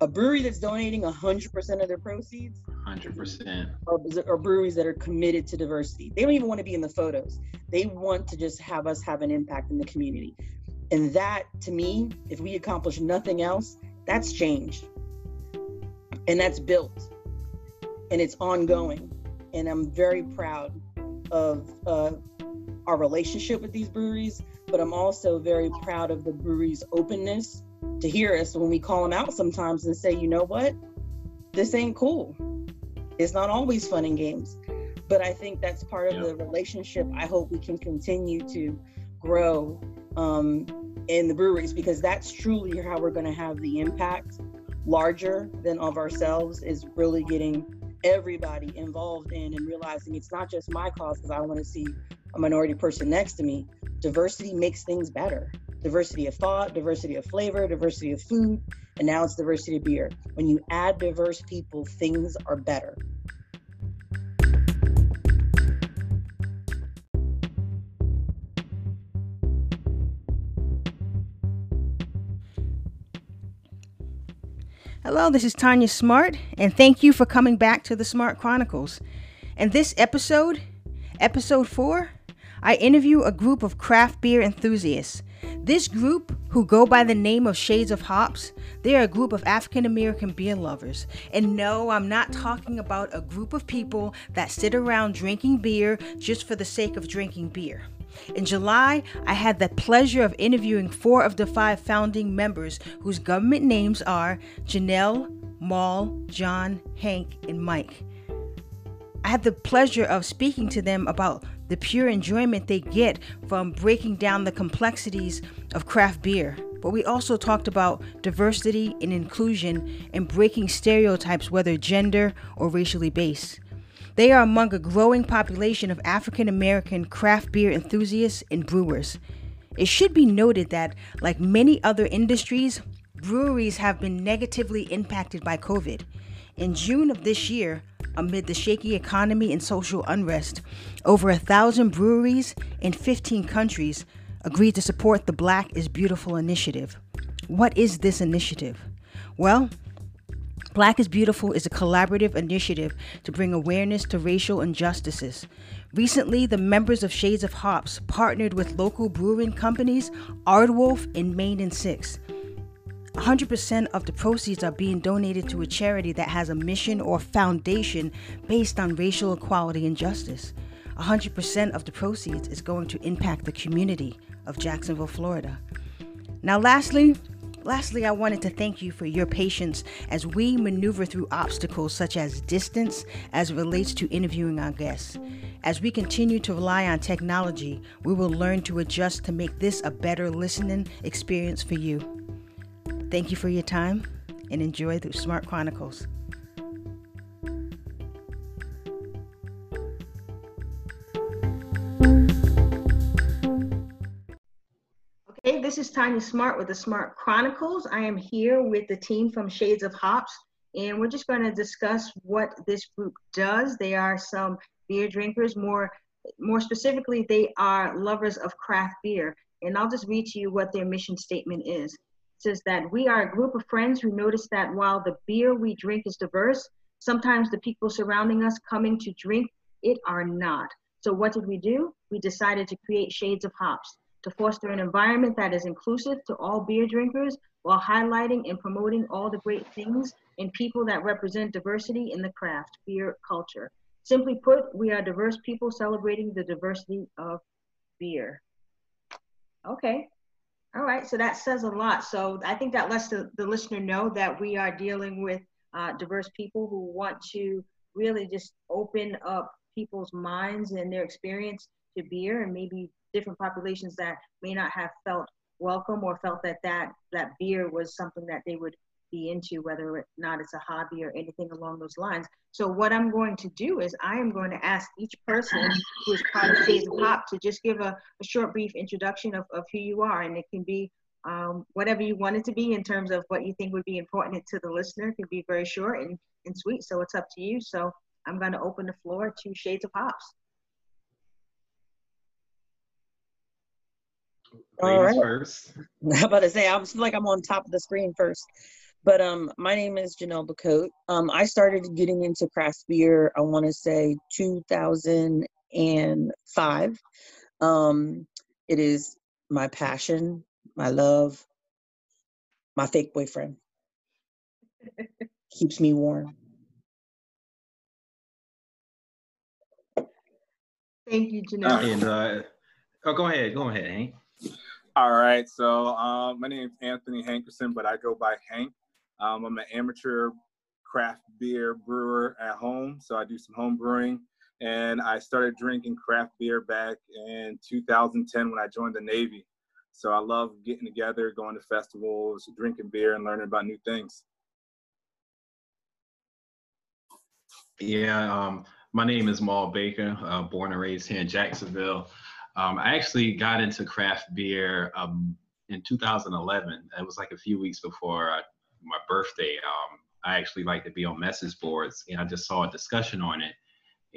a brewery that's donating 100% of their proceeds? 100% are, are breweries that are committed to diversity? They don't even want to be in the photos. They want to just have us have an impact in the community. And that to me if we accomplish nothing else that's change. And that's built. And it's ongoing. And i'm very proud of uh, our relationship with these breweries but i'm also very proud of the breweries openness to hear us when we call them out sometimes and say, you know what, this ain't cool. It's not always fun and games. But I think that's part of yeah. the relationship I hope we can continue to grow um, in the breweries because that's truly how we're going to have the impact larger than of ourselves is really getting everybody involved in and realizing it's not just my cause because I want to see a minority person next to me. Diversity makes things better diversity of thought, diversity of flavor, diversity of food, and now it's diversity of beer. When you add diverse people, things are better. Hello, this is Tanya Smart, and thank you for coming back to the Smart Chronicles. In this episode, episode four, I interview a group of craft beer enthusiasts this group, who go by the name of Shades of Hops, they are a group of African American beer lovers. And no, I'm not talking about a group of people that sit around drinking beer just for the sake of drinking beer. In July, I had the pleasure of interviewing four of the five founding members whose government names are Janelle, Maul, John, Hank, and Mike. I had the pleasure of speaking to them about the pure enjoyment they get from breaking down the complexities of craft beer. But we also talked about diversity and inclusion and breaking stereotypes, whether gender or racially based. They are among a growing population of African American craft beer enthusiasts and brewers. It should be noted that, like many other industries, breweries have been negatively impacted by COVID. In June of this year, amid the shaky economy and social unrest, over a thousand breweries in 15 countries agreed to support the Black is Beautiful initiative. What is this initiative? Well, Black is Beautiful is a collaborative initiative to bring awareness to racial injustices. Recently, the members of Shades of Hops partnered with local brewing companies Aardwolf and Main and Six 100% of the proceeds are being donated to a charity that has a mission or foundation based on racial equality and justice. 100% of the proceeds is going to impact the community of Jacksonville, Florida. Now, lastly, lastly, I wanted to thank you for your patience as we maneuver through obstacles such as distance as it relates to interviewing our guests. As we continue to rely on technology, we will learn to adjust to make this a better listening experience for you. Thank you for your time and enjoy the Smart Chronicles. Okay, this is Tanya Smart with the Smart Chronicles. I am here with the team from Shades of Hops, and we're just going to discuss what this group does. They are some beer drinkers, more more specifically, they are lovers of craft beer. And I'll just read to you what their mission statement is says that we are a group of friends who notice that while the beer we drink is diverse, sometimes the people surrounding us coming to drink it are not. So what did we do? We decided to create Shades of Hops to foster an environment that is inclusive to all beer drinkers while highlighting and promoting all the great things and people that represent diversity in the craft beer culture. Simply put, we are diverse people celebrating the diversity of beer. Okay, all right, so that says a lot. So I think that lets the, the listener know that we are dealing with uh, diverse people who want to really just open up people's minds and their experience to beer and maybe different populations that may not have felt welcome or felt that that, that beer was something that they would be into, whether or not it's a hobby or anything along those lines. So what I'm going to do is I am going to ask each person who is part of Shades of Hop to just give a, a short, brief introduction of, of who you are. And it can be um, whatever you want it to be in terms of what you think would be important to the listener. It can be very short and, and sweet. So it's up to you. So I'm going to open the floor to Shades of Pops. All right. first. I'm about to say, I was like I'm on top of the screen first. But um, my name is Janelle Bacote. Um, I started getting into craft beer. I want to say 2005. Um, it is my passion, my love, my fake boyfriend. Keeps me warm. Thank you, Janelle. and uh, oh, go ahead, go ahead, Hank. All right, so um, my name is Anthony Hankerson, but I go by Hank. Um, I'm an amateur craft beer brewer at home, so I do some home brewing. And I started drinking craft beer back in 2010 when I joined the Navy. So I love getting together, going to festivals, drinking beer, and learning about new things. Yeah, um, my name is Maul Baker, uh, born and raised here in Jacksonville. Um, I actually got into craft beer um, in 2011. It was like a few weeks before I, my birthday. Um, I actually like to be on message boards, and I just saw a discussion on it,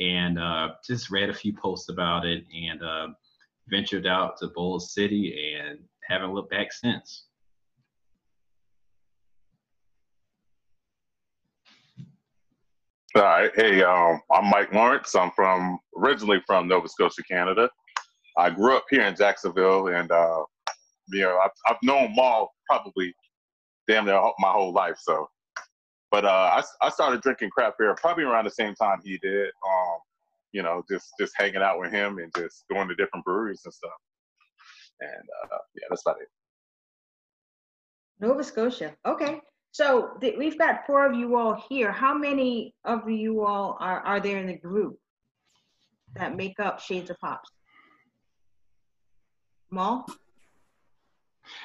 and uh, just read a few posts about it, and uh, ventured out to Bold City, and haven't looked back since. All right. Hey, um, I'm Mike Lawrence. I'm from originally from Nova Scotia, Canada. I grew up here in Jacksonville, and uh, you know, I've, I've known Maul probably damn near my whole life. So, but uh, I, I started drinking craft beer probably around the same time he did. Um, you know, just just hanging out with him and just going to different breweries and stuff. And uh, yeah, that's about it. Nova Scotia. Okay. So th- we've got four of you all here. How many of you all are, are there in the group that make up Shades of Hops? Maul?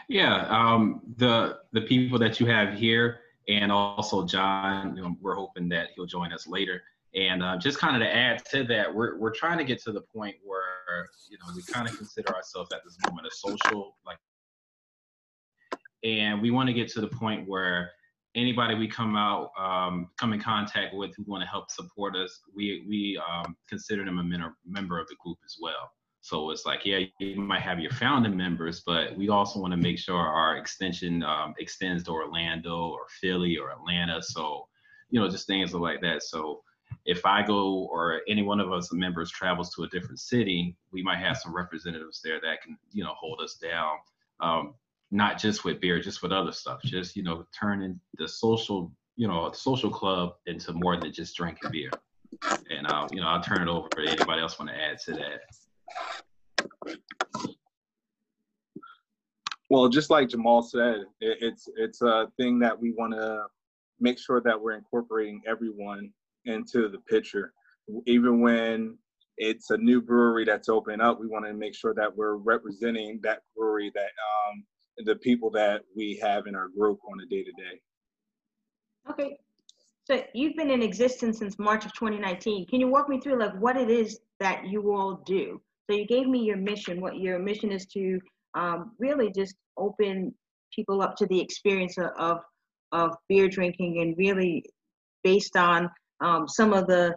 Yeah, um, the the people that you have here, and also John, you know, we're hoping that he'll join us later. And uh, just kind of to add to that, we're we're trying to get to the point where you know we kind of consider ourselves at this moment a social like, and we want to get to the point where anybody we come out um, come in contact with who want to help support us, we we um, consider them a member member of the group as well. So it's like, yeah, you might have your founding members, but we also want to make sure our extension um, extends to Orlando or Philly or Atlanta. So, you know, just things like that. So if I go or any one of us members travels to a different city, we might have some representatives there that can, you know, hold us down. Um, not just with beer, just with other stuff. Just you know, turning the social, you know, social club into more than just drinking beer. And I'll, you know, I'll turn it over anybody else want to add to that. Well, just like Jamal said, it, it's it's a thing that we want to make sure that we're incorporating everyone into the picture, even when it's a new brewery that's opening up. We want to make sure that we're representing that brewery that um, the people that we have in our group on a day to day. Okay. So you've been in existence since March of 2019. Can you walk me through like what it is that you all do? So you gave me your mission. What your mission is to um, really just open people up to the experience of, of, beer drinking and really based on um, some of the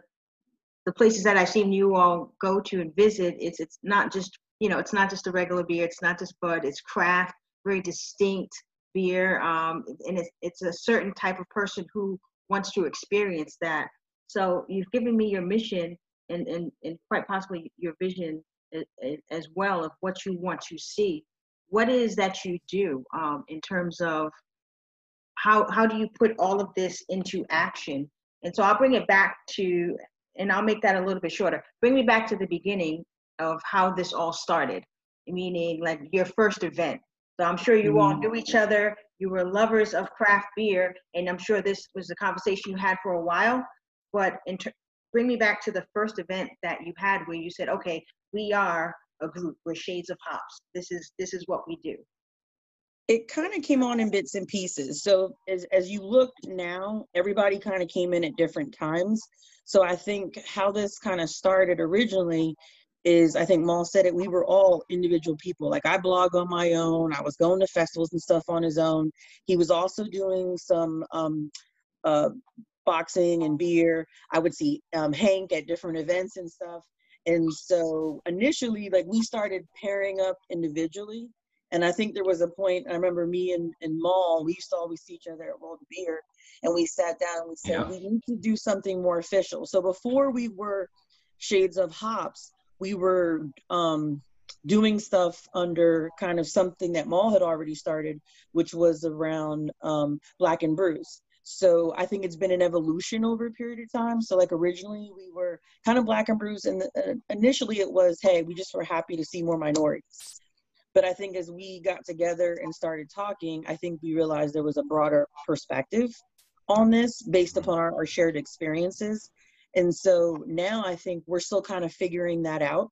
the places that I've seen you all go to and visit. It's it's not just you know it's not just a regular beer. It's not just bud. It's craft very distinct beer, um, and it's, it's a certain type of person who wants to experience that. So you've given me your mission and, and, and quite possibly your vision as well of what you want to see. What is that you do um, in terms of how, how do you put all of this into action? And so I'll bring it back to, and I'll make that a little bit shorter. Bring me back to the beginning of how this all started, meaning like your first event. So I'm sure you all mm. knew each other. You were lovers of craft beer, and I'm sure this was a conversation you had for a while. But ter- bring me back to the first event that you had where you said, "Okay, we are a group. We're Shades of Hops. This is this is what we do." It kind of came on in bits and pieces. So as as you look now, everybody kind of came in at different times. So I think how this kind of started originally is I think Maul said it, we were all individual people. Like I blog on my own. I was going to festivals and stuff on his own. He was also doing some um, uh, boxing and beer. I would see um, Hank at different events and stuff. And so initially, like we started pairing up individually. And I think there was a point, I remember me and, and Maul, we used to always see each other at World Beer, and we sat down and we said, Yeah. we need to do something more official. So before we were Shades of Hops, we were um, doing stuff under kind of something that Maul had already started, which was around um, Black and Brews. So I think it's been an evolution over a period of time. So like originally we were kind of Black and bruised, and uh, initially it was, hey, we just were happy to see more minorities. But I think as we got together and started talking, I think we realized there was a broader perspective on this based upon our, our shared experiences. And so now I think we're still kind of figuring that out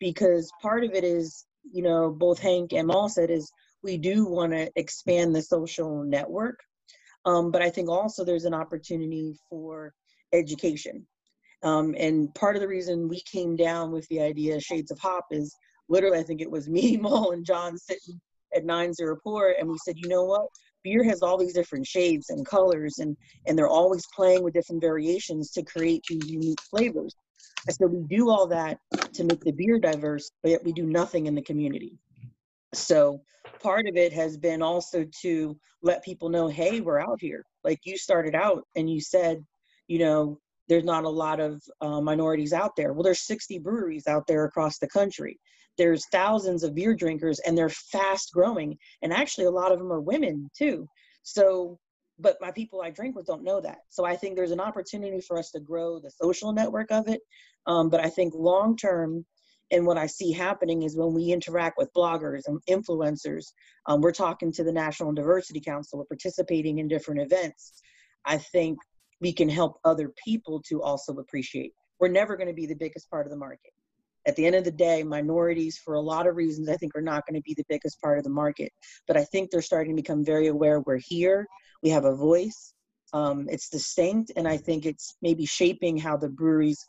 because part of it is, you know, both Hank and Maul said is we do want to expand the social network. Um, but I think also there's an opportunity for education. Um, and part of the reason we came down with the idea Shades of Hop is literally, I think it was me, Maul, and John sitting at Nine Zero Pour, and we said, you know what? Beer has all these different shades and colors, and and they're always playing with different variations to create these unique flavors. Said we do all that to make the beer diverse, but yet we do nothing in the community. So part of it has been also to let people know, hey, we're out here. Like you started out and you said, you know, there's not a lot of uh, minorities out there. Well, there's 60 breweries out there across the country. There's thousands of beer drinkers and they're fast growing. And actually, a lot of them are women too. So, but my people I drink with don't know that. So I think there's an opportunity for us to grow the social network of it. Um, but I think long term, and what I see happening is when we interact with bloggers and influencers, um, we're talking to the National Diversity Council, we're participating in different events. I think we can help other people to also appreciate. We're never going to be the biggest part of the market. At the end of the day, minorities, for a lot of reasons, I think are not going to be the biggest part of the market. But I think they're starting to become very aware we're here, we have a voice, um, it's distinct, and I think it's maybe shaping how the breweries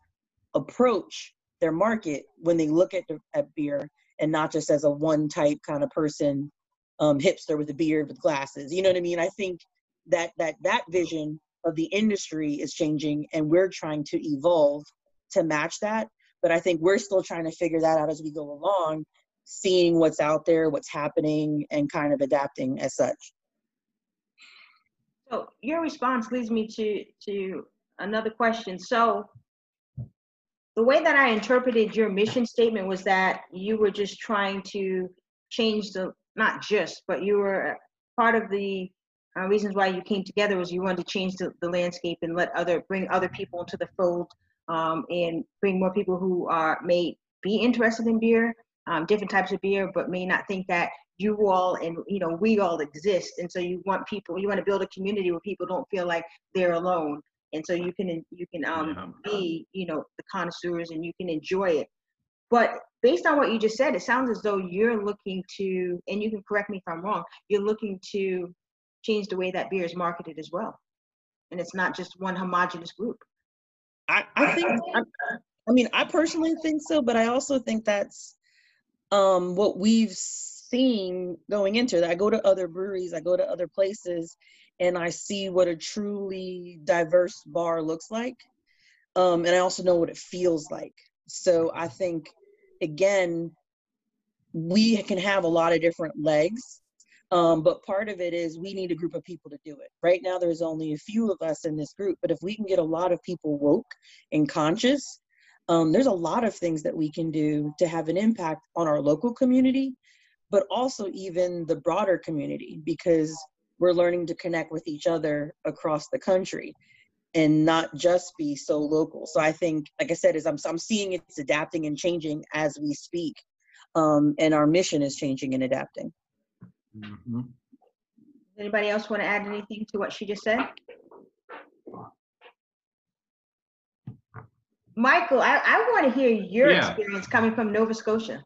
approach their market when they look at, at beer and not just as a one type kind of person, um, hipster with a beard with glasses. You know what I mean? I think that that that vision of the industry is changing, and we're trying to evolve to match that. But I think we're still trying to figure that out as we go along, seeing what's out there, what's happening, and kind of adapting as such. So your response leads me to to another question. So the way that I interpreted your mission statement was that you were just trying to change the not just, but you were part of the uh, reasons why you came together was you wanted to change the, the landscape and let other bring other people into the fold um, and bring more people who are may be interested in beer, um, different types of beer, but may not think that you all and you know we all exist. And so you want people, you want to build a community where people don't feel like they're alone. And so you can you can um, Yeah. be you know the connoisseurs and you can enjoy it. But based on what you just said, it sounds as though you're looking to, and you can correct me if I'm wrong, you're looking to change the way that beer is marketed as well. And it's not just one homogenous group. I, I think I, I mean I personally think so, but I also think that's um what we've seen going into that. I go to other breweries, I go to other places, and I see what a truly diverse bar looks like. Um, and I also know what it feels like. So I think again, we can have a lot of different legs. Um, but part of it is we need a group of people to do it. Right now, there's only a few of us in this group, but if we can get a lot of people woke and conscious, um, there's a lot of things that we can do to have an impact on our local community, but also even the broader community because we're learning to connect with each other across the country and not just be so local. So I think, like I said, is I'm, I'm seeing it's adapting and changing as we speak. Um, and our mission is changing and adapting. Mhm. Anybody else want to add anything to what she just said? Michael, I, I want to hear your Yeah. experience coming from Nova Scotia.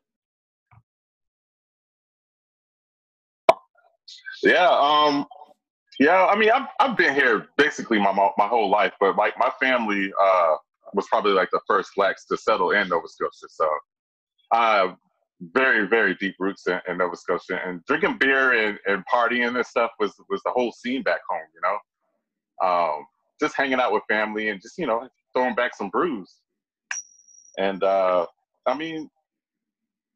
Yeah, um, yeah. I mean, I've I've been here basically my my whole life, but like my family uh was probably like the first blacks to settle in Nova Scotia, so have very very deep roots in, in Nova Scotia, and drinking beer and, and partying and stuff was was the whole scene back home, you know. Um, just hanging out with family and just you know throwing back some brews, and uh, I mean,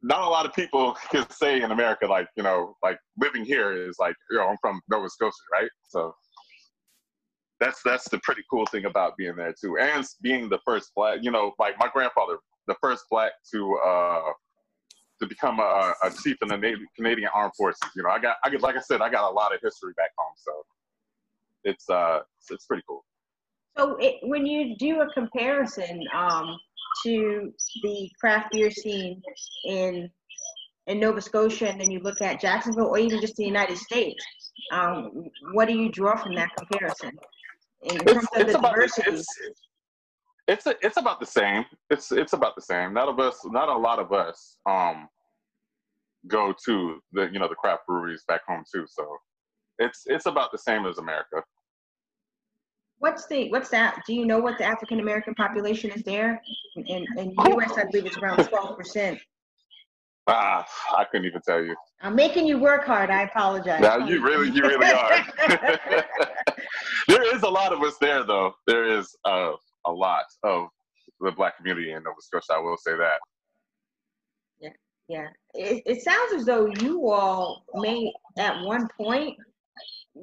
not a lot of people can say in America, like, you know, like living here is like, you know, I'm from Nova Scotia, right? So that's that's the pretty cool thing about being there too. And being the first black, you know, like my grandfather, the first black to uh to become a, a chief in the Navy, Canadian Armed Forces. You know, I got I get like I said, I got a lot of history back home. So it's uh it's, it's pretty cool. So it, when you do a comparison um, to the craft beer scene in in Nova Scotia, and then you look at Jacksonville, or even just the United States, um, what do you draw from that comparison in terms it's, of the about, diversity? It's, it's a, it's about the same. It's it's about the same. Not of us, not a lot of us um go to the you know the craft breweries back home too. So it's it's about the same as America. What's the what's that? Do you know what the African American population is there? In in U.S., I believe it's around twelve percent. Ah, I couldn't even tell you. I'm making you work hard. I apologize. Now you really, you really are. there is a lot of us there, though. There is uh, a lot of the black community in Nova Scotia. I will say that. Yeah, yeah. It, it sounds as though you all may, at one point,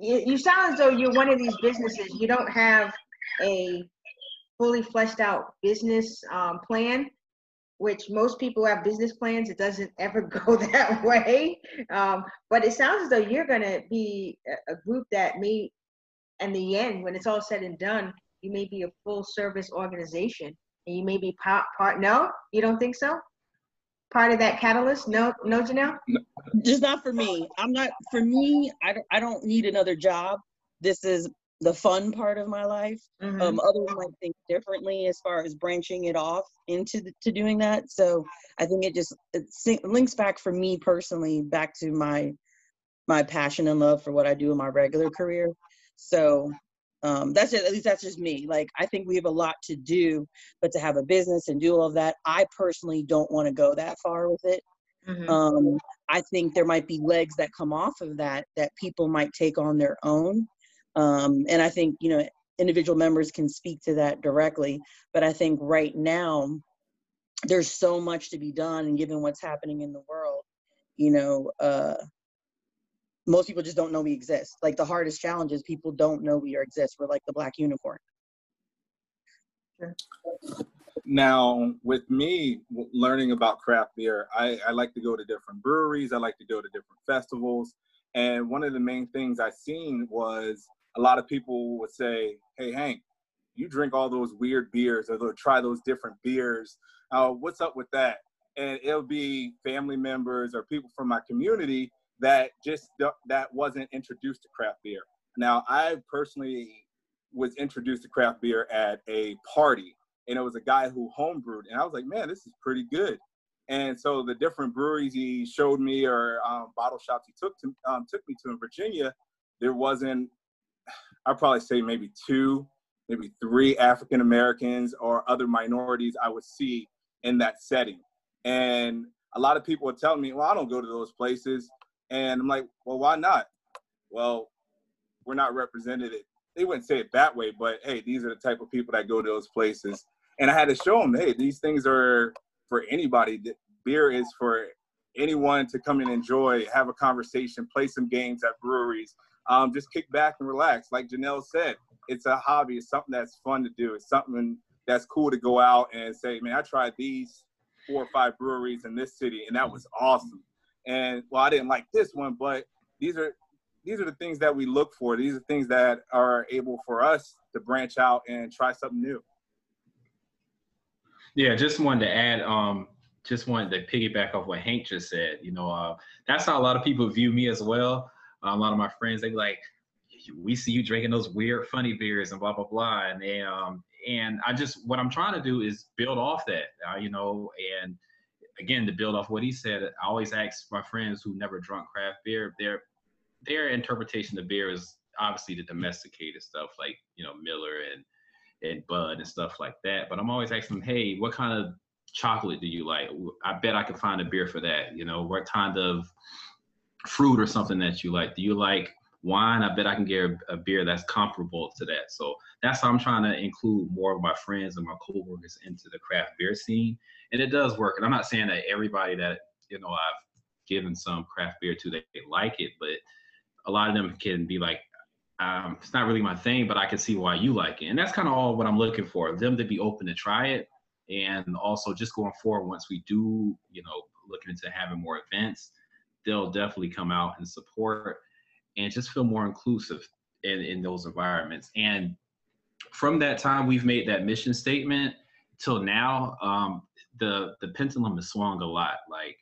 you, sound as though you're one of these businesses. You don't have a fully fleshed out business um, plan, which most people have business plans. It doesn't ever go that way. Um, but it sounds as though you're going to be a, a group that may, in the end, when it's all said and done, you may be a full service organization and you may be part, part no you don't think so part of that catalyst? No no janelle? Just not for me. I'm not for me i don't, I don't need another job. This is the fun part of my life. Mhm. um others might think differently as far as branching it off into the, to doing that. So i think it just it links back for me personally back to my my passion and love for what i do in my regular career. So um that's it at least that's just me like i think we have a lot to do but to have a business and do all of that i personally don't want to go that far with it Mhm. um, I think there might be legs that come off of that that people might take on their own. Um, and I think, you know, individual members can speak to that directly. But I think right now, there's so much to be done. And given what's happening in the world, you know, uh, most people just don't know we exist. Like the hardest challenge is people don't know we exist. We're like the black unicorn. Now, with me learning about craft beer, I, I like to go to different breweries. I like to go to different festivals. And one of the main things I seen was a lot of people would say, "Hey, Hank, you drink all those weird beers, or they'll try those different beers. Uh, what's up with that?" And it'll be family members or people from my community that just that wasn't introduced to craft beer. Now, I personally was introduced to craft beer at a party and it was a guy who homebrewed, and I was like, man, this is pretty good. And so the different breweries he showed me or um, bottle shops he took to um, took me to in Virginia, there wasn't. I'd probably say maybe two, maybe three African Americans or other minorities I would see in that setting. And a lot of people would tell me, well, I don't go to those places. And I'm like, well, why not? Well, we're not represented. They wouldn't say it that way, but hey, these are the type of people that go to those places. And I had to show them, hey, these things are for anybody. Beer is for anyone to come and enjoy, have a conversation, play some games at breweries, um, just kick back and relax. Like Janelle said, it's a hobby. It's something that's fun to do. It's something that's cool to go out and say, man, I tried these four or five breweries in this city, and that was awesome. And well, I didn't like this one, but these are these are the things that we look for. These are things that are able for us to branch out and try something new. Yeah, just wanted to add, um, just wanted to piggyback off what Hank just said. You know, uh, that's how a lot of people view me as well. Uh, a lot of my friends, they like, we see you drinking those weird, funny beers and blah blah blah. And they, um, and I just what I'm trying to do is build off that, uh, you know, and again to build off what he said. I always ask my friends who never drunk craft beer, their their interpretation of beer is obviously the domesticated stuff like you know Miller and and Bud and stuff like that. But I'm always asking them, hey, what kind of chocolate do you like? I bet I could find a beer for that. You know, what kind of fruit or something that you like? Do you like wine? I bet I can get a, beer that's comparable to that. So that's how I'm trying to include more of my friends and my coworkers into the craft beer scene. And it does work. And I'm not saying that everybody that you know I've given some craft beer to they, they like it, but a lot of them can be like, um, it's not really my thing, but I can see why you like it, and that's kind of all what I'm looking for. Them to be open to try it, and also just going forward once we do, you know, looking into having more events, they'll definitely come out and support and just feel more inclusive in, in those environments. And from that time we've made that mission statement till now, um, the the pendulum has swung a lot. Like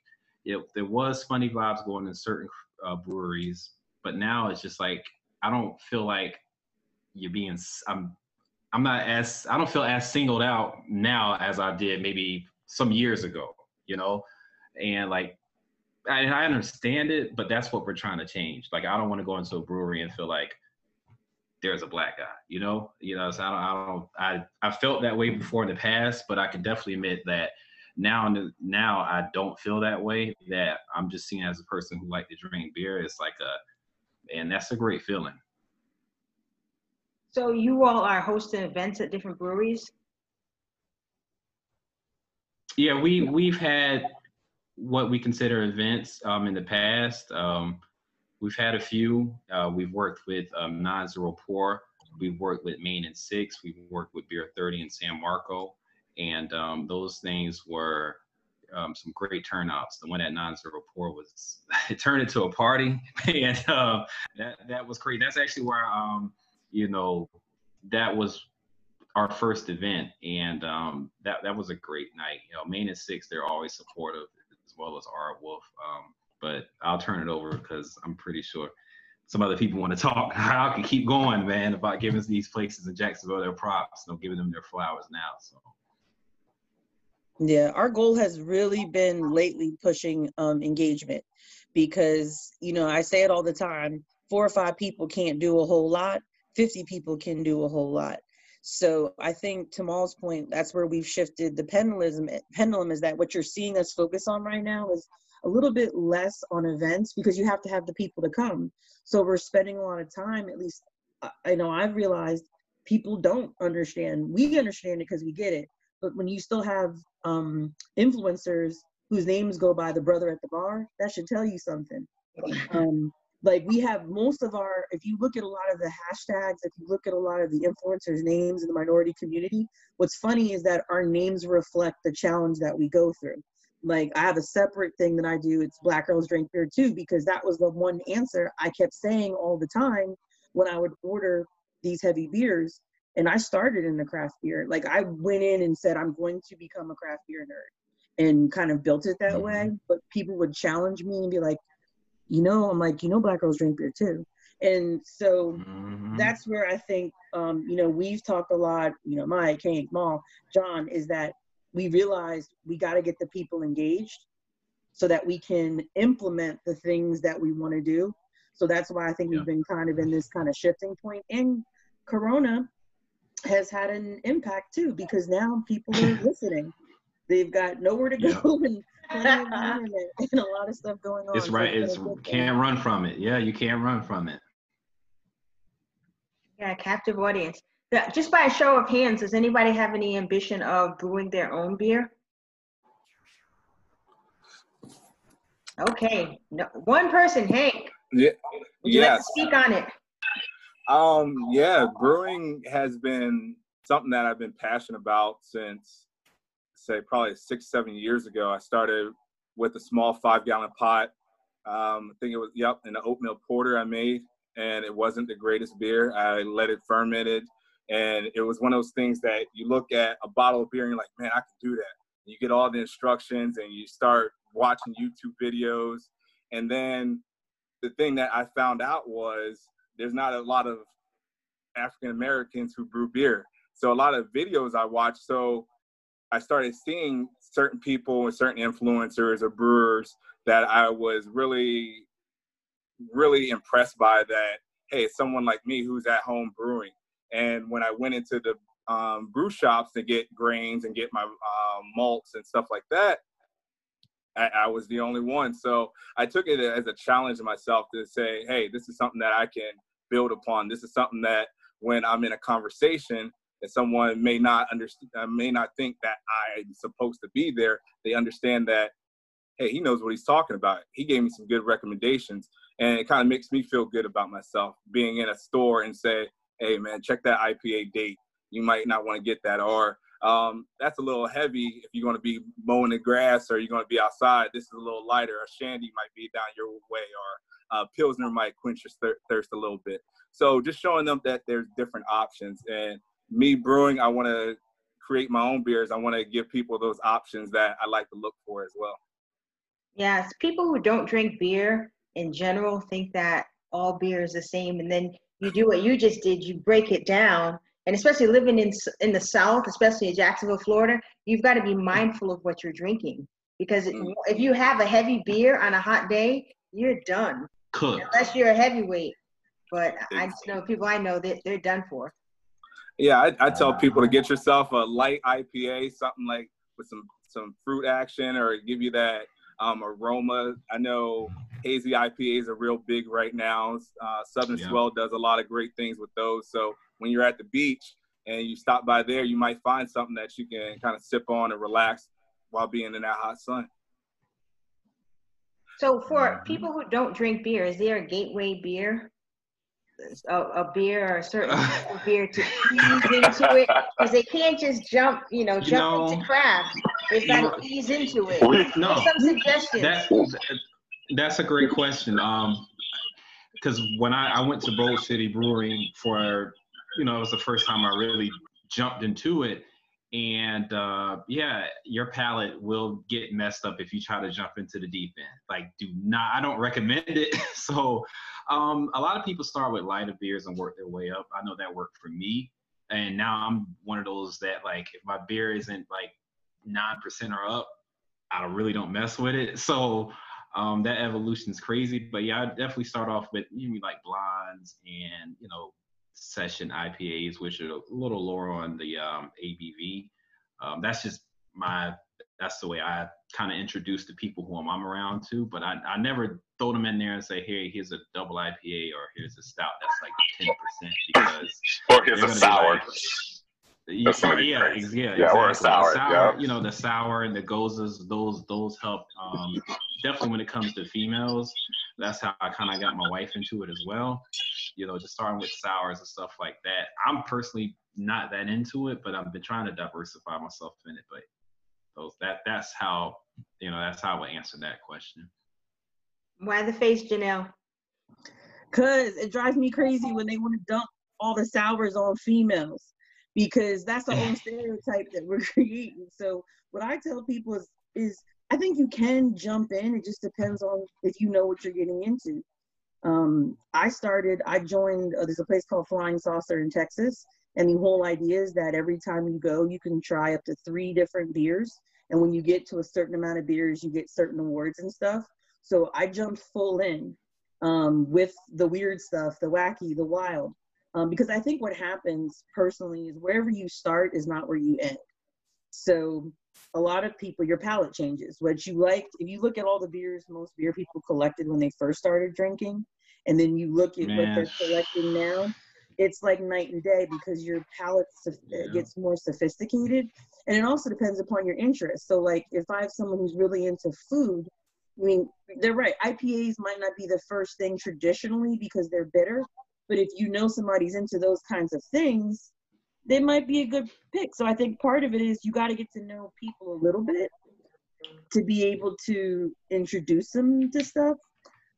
it, there was funny vibes going in certain uh, breweries, but now it's just like I don't feel like you're being. I'm I'm not as I don't feel as singled out now as I did maybe some years ago. You know, and like I, I understand it, but that's what we're trying to change. Like I don't want to go into a brewery and feel like there's a black guy, you know, you know, so I don't, I don't, I, I felt that way before in the past, but I can definitely admit that now, now I don't feel that way. That I'm just seen as a person who like to drink beer. It's like a, and that's a great feeling. So you all are hosting events at different breweries. Yeah, we we've had what we consider events um, in the past. Um, we've had a few. Uh, we've worked with um, Non-Zero Pour. We've worked with Main and Six. We've worked with Beer 30 and San Marco. And um, those things were um, some great turnouts. The one at Non-Zero Pour was, it turned into a party. and uh, that, that was crazy. That's actually where, um, you know, that was our first event. And um, that, that was a great night. You know, Main and Six, they're always supportive as well as Aardwolf. Um, but I'll turn it over because I'm pretty sure some other people want to talk. I can keep going, man, about giving these places in Jacksonville their props, know, giving them their flowers now. So. Yeah, our goal has really been lately pushing um, engagement because, you know, I say it all the time four or five people can't do a whole lot, 50 people can do a whole lot. So I think to Maul's point, that's where we've shifted the pendulum. Pendulum is that what you're seeing us focus on right now is a little bit less on events because you have to have the people to come. So we're spending a lot of time. At least I know I've realized people don't understand. We understand it because we get it, but when you still have um, influencers whose names go by the brother at the bar, that should tell you something. Um, like we have most of our if you look at a lot of the hashtags if you look at a lot of the influencers names in the minority community what's funny is that our names reflect the challenge that we go through like i have a separate thing that i do it's black girls drink beer too because that was the one answer i kept saying all the time when i would order these heavy beers and i started in the craft beer like i went in and said i'm going to become a craft beer nerd and kind of built it that mm-hmm. way but people would challenge me and be like you know, I'm like, you know, black girls drink beer too. And so mm-hmm. that's where I think, um, you know, we've talked a lot, you know, my Hank, Maul, John, is that we realized we got to get the people engaged so that we can implement the things that we want to do. So that's why I think yeah. we've been kind of in this kind of shifting point. And Corona has had an impact too, because now people are listening. They've got nowhere to go yeah. and and a lot of stuff going on. It's right. it's can't run from it. Yeah, you can't run from it. Yeah, captive audience. Just by a show of hands, does anybody have any ambition of brewing their own beer? Okay, no, one person, Hank. Yeah. Would you yes. like to speak on it? Um, yeah, brewing has been something that I've been passionate about since say probably six, seven years ago. I started with a small five gallon pot. Um, I think it was, yep, an oatmeal porter I made, and it wasn't the greatest beer. I let it fermented, and it was one of those things that you look at a bottle of beer and you're like, man, I can do that. You get all the instructions and you start watching YouTube videos. And then the thing that I found out was there's not a lot of African Americans who brew beer. So a lot of videos I watch. So I started seeing certain people and certain influencers or brewers that I was really, really impressed by that, hey, someone like me who's at home brewing. And when I went into the um, brew shops to get grains and get my uh, malts and stuff like that, I, I, was the only one. So I took it as a challenge to myself to say, hey, this is something that I can build upon. This is something that when I'm in a conversation, that someone may not understand, uh, may not think that I'm supposed to be there. They understand that, hey, he knows what he's talking about. He gave me some good recommendations, and it kind of makes me feel good about myself being in a store and say, hey, man, check that IPA date. You might not want to get that, or um, that's a little heavy if you're going to be mowing the grass or you're going to be outside. This is a little lighter. A shandy might be down your way, or uh, pilsner might quench your thir- thirst a little bit. So just showing them that there's different options. And me brewing, I want to create my own beers. I want to give people those options that I like to look for as well. Yes, people who don't drink beer in general think that all beer is the same, and then you do what you just did. You break it down, and especially living in in the South, especially in Jacksonville, Florida, you've got to be mindful of what you're drinking because it, mm. if you have a heavy beer on a hot day, you're done. Cooked. Unless you're a heavyweight, but I just know people I know that they're done for. Yeah, I, I tell people to get yourself a light IPA, something like with some some fruit action, or give you that um, aroma. I know hazy IPAs are real big right now. Uh, Southern yeah. Swell does a lot of great things with those. So when you're at the beach and you stop by there, you might find something that you can kind of sip on and relax while being in that hot sun. So for mm-hmm. people who don't drink beer, is there a gateway beer? A, a beer or a certain beer to ease into it because they can't just jump, you know, jump you know, into craft. They've got to ease into it. No, some suggestions. That, that's a great question. Um, because when I, I went to Bold City Brewing for, you know, it was the first time I really jumped into it. And uh, yeah, your palate will get messed up if you try to jump into the deep end. Like, do not, I don't recommend it. so, um, a lot of people start with lighter beers and work their way up. I know that worked for me. And now I'm one of those that, like, if my beer isn't like 9% or up, I really don't mess with it. So, um, that evolution is crazy. But yeah, I definitely start off with you know, like blondes and you know session IPAs, which are a little lower on the um, ABV. Um, that's just my that's the way I kind of introduce the people who I'm, I'm around to. But I, I never throw them in there and say, hey, here's a double IPA or here's a stout that's like 10% because or here's a sour. Like, yeah, yeah, yeah, yeah, or a sour, sour yeah. You know, the sour and the goses, those those help. Um, definitely when it comes to females, that's how I kind of got my wife into it as well. You know, just starting with sours and stuff like that. I'm personally not that into it, but I've been trying to diversify myself in it. But those that that's how you know that's how I would answer that question. Why the face, Janelle? Cause it drives me crazy when they want to dump all the sours on females because that's the old stereotype that we're creating. So what I tell people is is I think you can jump in. It just depends on if you know what you're getting into. Um, I started, I joined, uh, there's a place called Flying Saucer in Texas. And the whole idea is that every time you go, you can try up to three different beers. And when you get to a certain amount of beers, you get certain awards and stuff. So I jumped full in um, with the weird stuff, the wacky, the wild. Um, because I think what happens personally is wherever you start is not where you end. So a lot of people, your palate changes. What you liked, if you look at all the beers most beer people collected when they first started drinking, and then you look at Man. what they're collecting now, it's like night and day because your palate yeah. gets more sophisticated. And it also depends upon your interest. So, like, if I have someone who's really into food, I mean, they're right. IPAs might not be the first thing traditionally because they're bitter, but if you know somebody's into those kinds of things, they might be a good pick. So I think part of it is you got to get to know people a little bit to be able to introduce them to stuff.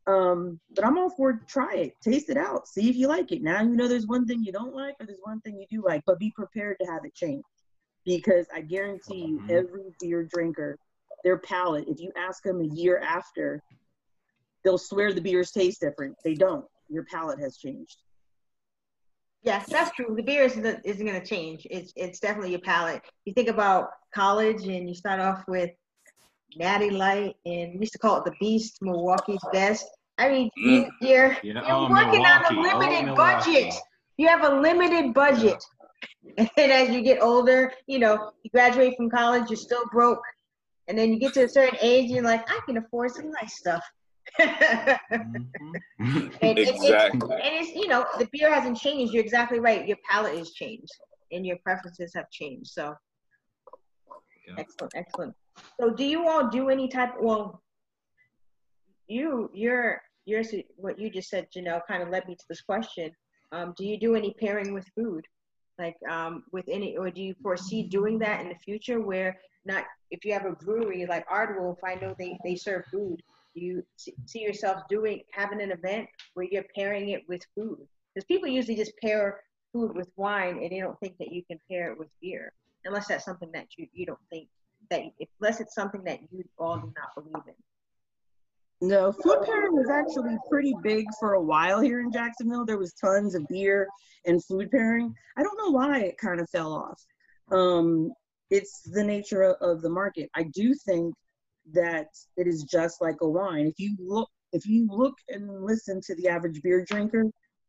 Um, but I'm all for try it, taste it out, see if you like it. Now you know there's one thing you don't like or there's one thing you do like, but be prepared to have it change. Because I guarantee you, mm-hmm. every beer drinker, their palate, if you ask them a year after, they'll swear the beers taste different. They don't. Your palate has changed. Yes, that's true. The beer isn't, isn't going to change. It's it's definitely your palate. You think about college and you start off with Natty Light and we used to call it the Beast, Milwaukee's Best. I mean, mm. you're, yeah. you're oh, working Milwaukee. on a limited oh, budget. You have a limited budget. And as you get older, you know, you graduate from college, you're still broke. And then you get to a certain age, you're like, I can afford some nice stuff mm-hmm. and, exactly. and it's you know the beer hasn't changed. You're exactly right. Your palate has changed, and your preferences have changed. So yeah. excellent, excellent. So do you all do any type? Well, you, your, your, what you just said, Janelle, kind of led me to this question. Um, do you do any pairing with food? Like um, with any, or do you foresee doing that in the future where not, if you have a brewery like Aardwolf, I know they, they serve food. You see yourself doing, having an event where you're pairing it with food? Because people usually just pair food with wine and they don't think that you can pair it with beer unless that's something that you, you don't think that unless it's something that you all do not believe in. No, food pairing was actually pretty big for a while here in Jacksonville. There was tons of beer and food pairing. I don't know why it kind of fell off. Um, it's the nature of, the market. I do think that it is just like a wine. If you look, if you look and listen to the average beer drinker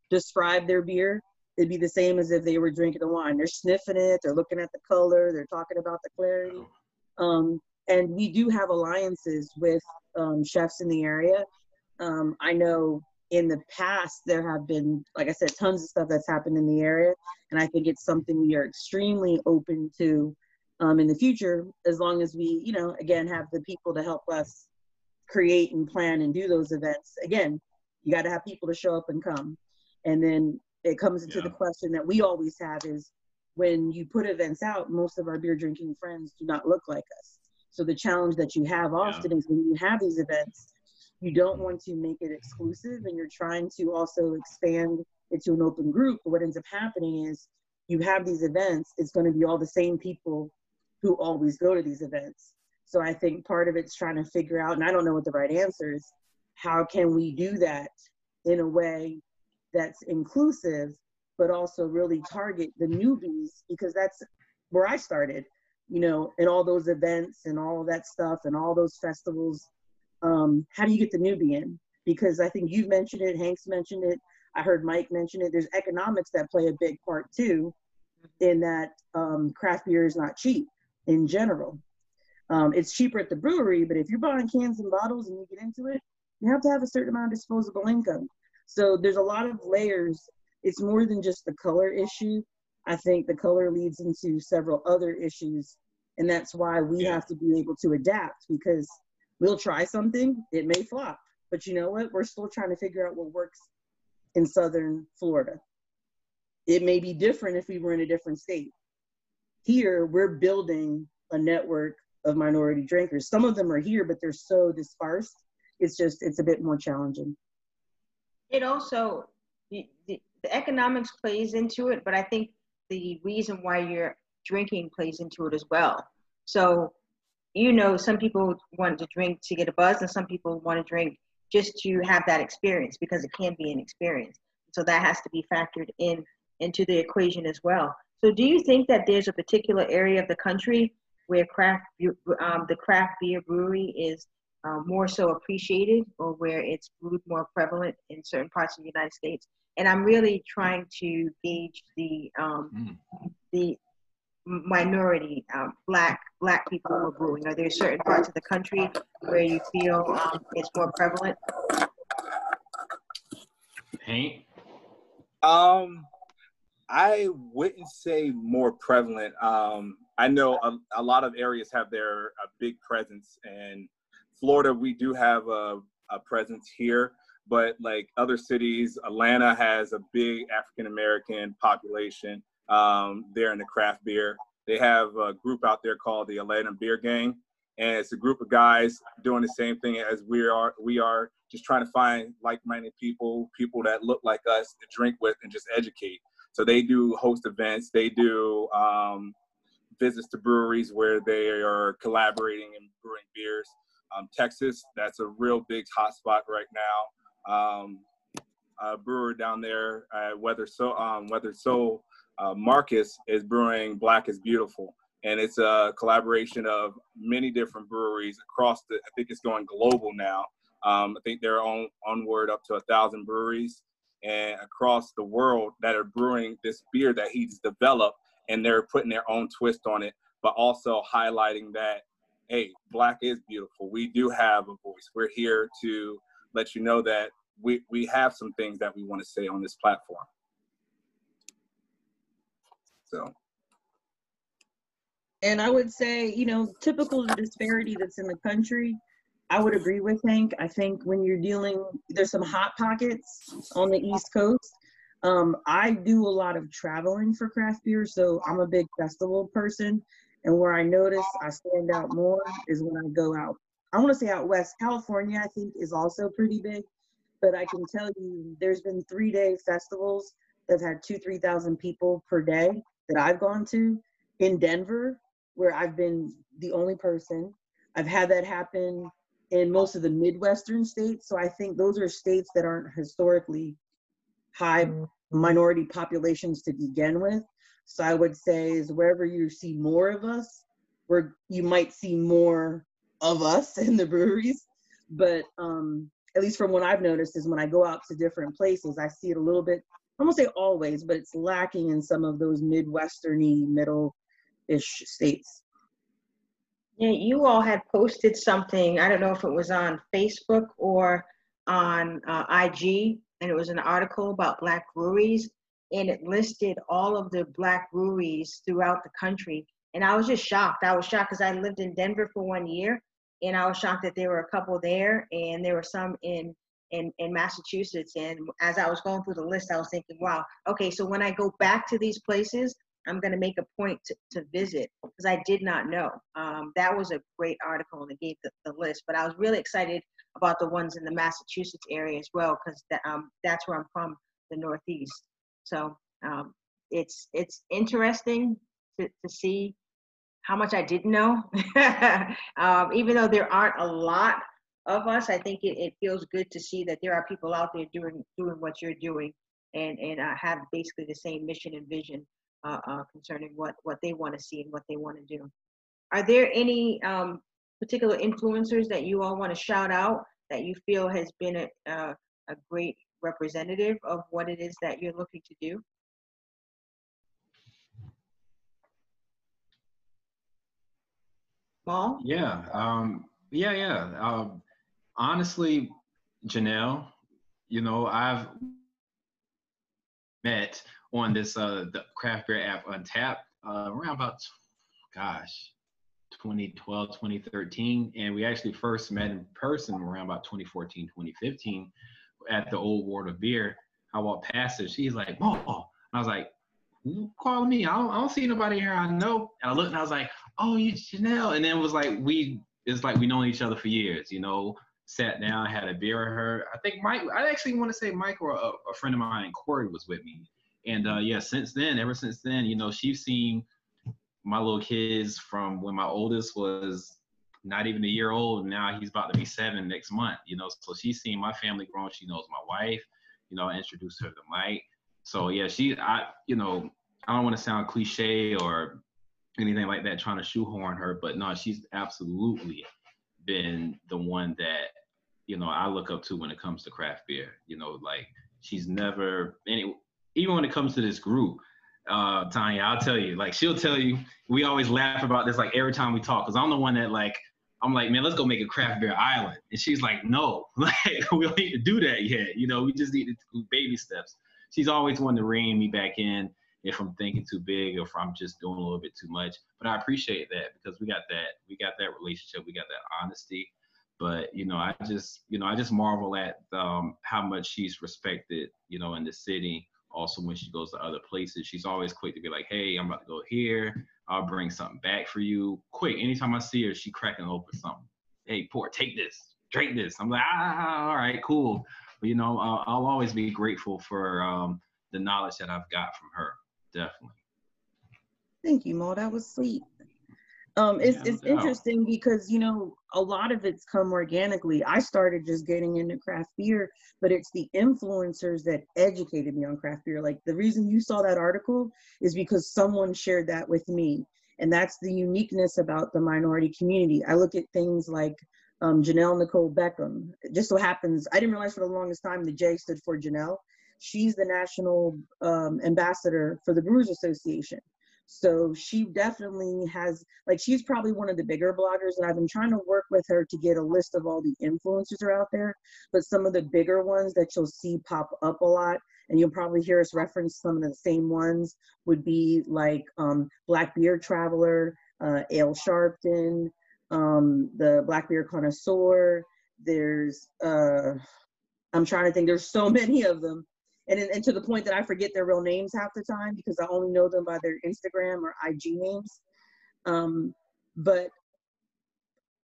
describe their beer, it'd be the same as if they were drinking a wine. They're sniffing it, they're looking at the color, they're talking about the clarity. Um, and we do have alliances with um, chefs in the area. Um, I know in the past there have been, like I said, tons of stuff that's happened in the area, and I think it's something we are extremely open to um, in the future, as long as we, you know, again have the people to help us create and plan and do those events. Again, you got to have people to show up and come, and then it comes into yeah. the question that we always have is when you put events out, most of our beer drinking friends do not look like us. So the challenge that you have often yeah. is when you have these events, you don't want to make it exclusive and you're trying to also expand it to an open group. But what ends up happening is you have these events, it's going to be all the same people who always go to these events. So I think part of it's trying to figure out, and I don't know what the right answer is, how can we do that in a way that's inclusive, but also really target the newbies because that's where I started, you know, and all those events and all that stuff and all those festivals. Um, how do you get the newbie in? Because I think you've mentioned it, Hank's mentioned it, I heard Mike mention it. There's economics that play a big part too, in that um, craft beer is not cheap in general. Um, it's cheaper at the brewery, but if you're buying cans and bottles and you get into it, you have to have a certain amount of disposable income. So there's a lot of layers. It's more than just the color issue. I think the color leads into several other issues. And that's why we yeah. have to be able to adapt because we'll try something, it may flop. But you know what? We're still trying to figure out what works in Southern Florida. It may be different if we were in a different state. Here, we're building a network of minority drinkers. Some of them are here, but they're so dispersed. It's just, it's a bit more challenging it also the, the, the economics plays into it, but I think the reason why you're drinking plays into it as well. So, you know, some people want to drink to get a buzz, and some people want to drink just to have that experience because it can be an experience. So that has to be factored in into the equation as well. So, do you think that there's a particular area of the country where craft um, the craft beer brewery is uh, more so appreciated or where it's brewed more prevalent in certain parts of the United States. And I'm really trying to gauge the um, mm. the minority um, black black people who are brewing. Are there certain parts of the country where you feel um, it's more prevalent? Paint. Um, I wouldn't say more prevalent. Um, I know a, a lot of areas have their a big presence and Florida, we do have a, a presence here, but like other cities, Atlanta has a big African American population um, there in the craft beer. They have a group out there called the Atlanta Beer Gang, and it's a group of guys doing the same thing as we are. We are just trying to find like-minded people, people that look like us to drink with and just educate. So they do host events. They do um, visits to breweries where they are collaborating and brewing beers. Um, Texas, that's a real big hotspot right now. Um, a brewer down there, uh, Weathered Souls um, Weathered Souls uh, Marcus is brewing Black is Beautiful, and it's a collaboration of many different breweries across the. I think it's going global now. Um, I think they're on onward up to a thousand breweries and across the world that are brewing this beer that he's developed, and they're putting their own twist on it, but also highlighting that hey, black is beautiful. We do have a voice. We're here to let you know that we, we have some things that we want to say on this platform. So. And I would say, you know, typical disparity that's in the country, I would agree with Hank. I think when you're dealing, there's some hot pockets on the East Coast. Um, I do a lot of traveling for craft beer, so I'm a big festival person. And where I notice I stand out more is when I go out. I want to say out west. California, I think, is also pretty big. But I can tell you, there's been three day festivals that had two, 3,000 people per day that I've gone to in Denver, where I've been the only person. I've had that happen in most of the Midwestern states. So I think those are states that aren't historically high mm-hmm. minority populations to begin with. So I would say is wherever you see more of us, where you might see more of us in the breweries. But um, at least from what I've noticed is when I go out to different places, I see it a little bit. I won't say always, but it's lacking in some of those midwesterny, middle-ish states. Yeah, you all had posted something. I don't know if it was on Facebook or on uh, IG, and it was an article about black breweries, and it listed all of the black breweries throughout the country. And I was just shocked. I was shocked because I lived in Denver for one year, and I was shocked that there were a couple there, and there were some in in, in Massachusetts. And as I was going through the list, I was thinking, wow, okay, so when I go back to these places, I'm going to make a point to, to visit because I did not know. Um, that was a great article and it gave the, the list, but I was really excited about the ones in the Massachusetts area as well because um, that's where I'm from, the Northeast. So um, it's it's interesting to, to see how much I didn't know. um, even though there aren't a lot of us, I think it, it feels good to see that there are people out there doing doing what you're doing and and uh, have basically the same mission and vision uh, uh, concerning what, what they want to see and what they want to do. Are there any um, particular influencers that you all want to shout out that you feel has been a, uh, a great representative of what it is that you're looking to do? Paul? Yeah, um, yeah, yeah. Um, honestly, Janelle, you know, I've met on this uh, the craft beer app Untappd uh, around about gosh 2012 2013 and we actually first met in person around about 2014 2015 at the old World of Beer i walked past her. She's like oh i was like who me? I don't, I don't see nobody here i know. And i looked and i was like oh you janelle and then it was like we it's like we known each other for years you know? Sat down had a beer with her. I think mike i actually want to say mike or a, a friend of mine corey was with me. And uh, yeah, since then, ever since then, you know, she's seen my little kids from when my oldest was not even a year old. Now he's about to be seven next month. You know, so she's seen my family grow. She knows my wife. You know, introduced her to Mike. So yeah, she, I, you know, I don't want to sound cliche or anything like that, trying to shoehorn her, but no, she's absolutely been the one that you know I look up to when it comes to craft beer. You know, like she's never any even when it comes to this group, uh, Tanya, I'll tell you, like she'll tell you, we always laugh about this like every time we talk, because I'm the one that like I'm like, man, let's go make a craft beer island. And she's like, no, like we don't need to do that yet. You know, we just need to do baby steps. She's always wanting to rein me back in if I'm thinking too big or if I'm just doing a little bit too much. But I appreciate that because we got that, we got that relationship, we got that honesty. But you know, I just, you know, I just marvel at um, how much she's respected, you know, in the city also when she goes to other places, she's always quick to be like, hey, I'm about to go here. I'll bring something back for you. Quick, anytime I see her, she cracking open something. Hey, poor, take this, drink this. I'm like, ah, all right, cool. But you know, I'll, I'll always be grateful for um, the knowledge that I've got from her. Definitely. Thank you, Mo. That was sweet. Um, it's yeah, it's interesting because you know a lot of it's come organically. I started just getting into craft beer, but it's the influencers that educated me on craft beer. Like the reason you saw that article is because someone shared that with me, and that's the uniqueness about the minority community. I look at things like um, Janelle Nicole Beckham. It just so happens I didn't realize for the longest time the J stood for Janelle. She's the national um, ambassador for the Brewers Association. So she definitely has, like, she's probably one of the bigger bloggers, and I've been trying to work with her to get a list of all the influencers are out there. But some of the bigger ones that you'll see pop up a lot, and you'll probably hear us reference some of the same ones, would be like um, Black Beer Traveler, uh, Ale Sharpton, um, the Black Beer Connoisseur. There's, uh, I'm trying to think, there's so many of them. And, and to the point that I forget their real names half the time because I only know them by their Instagram or IG names. Um, but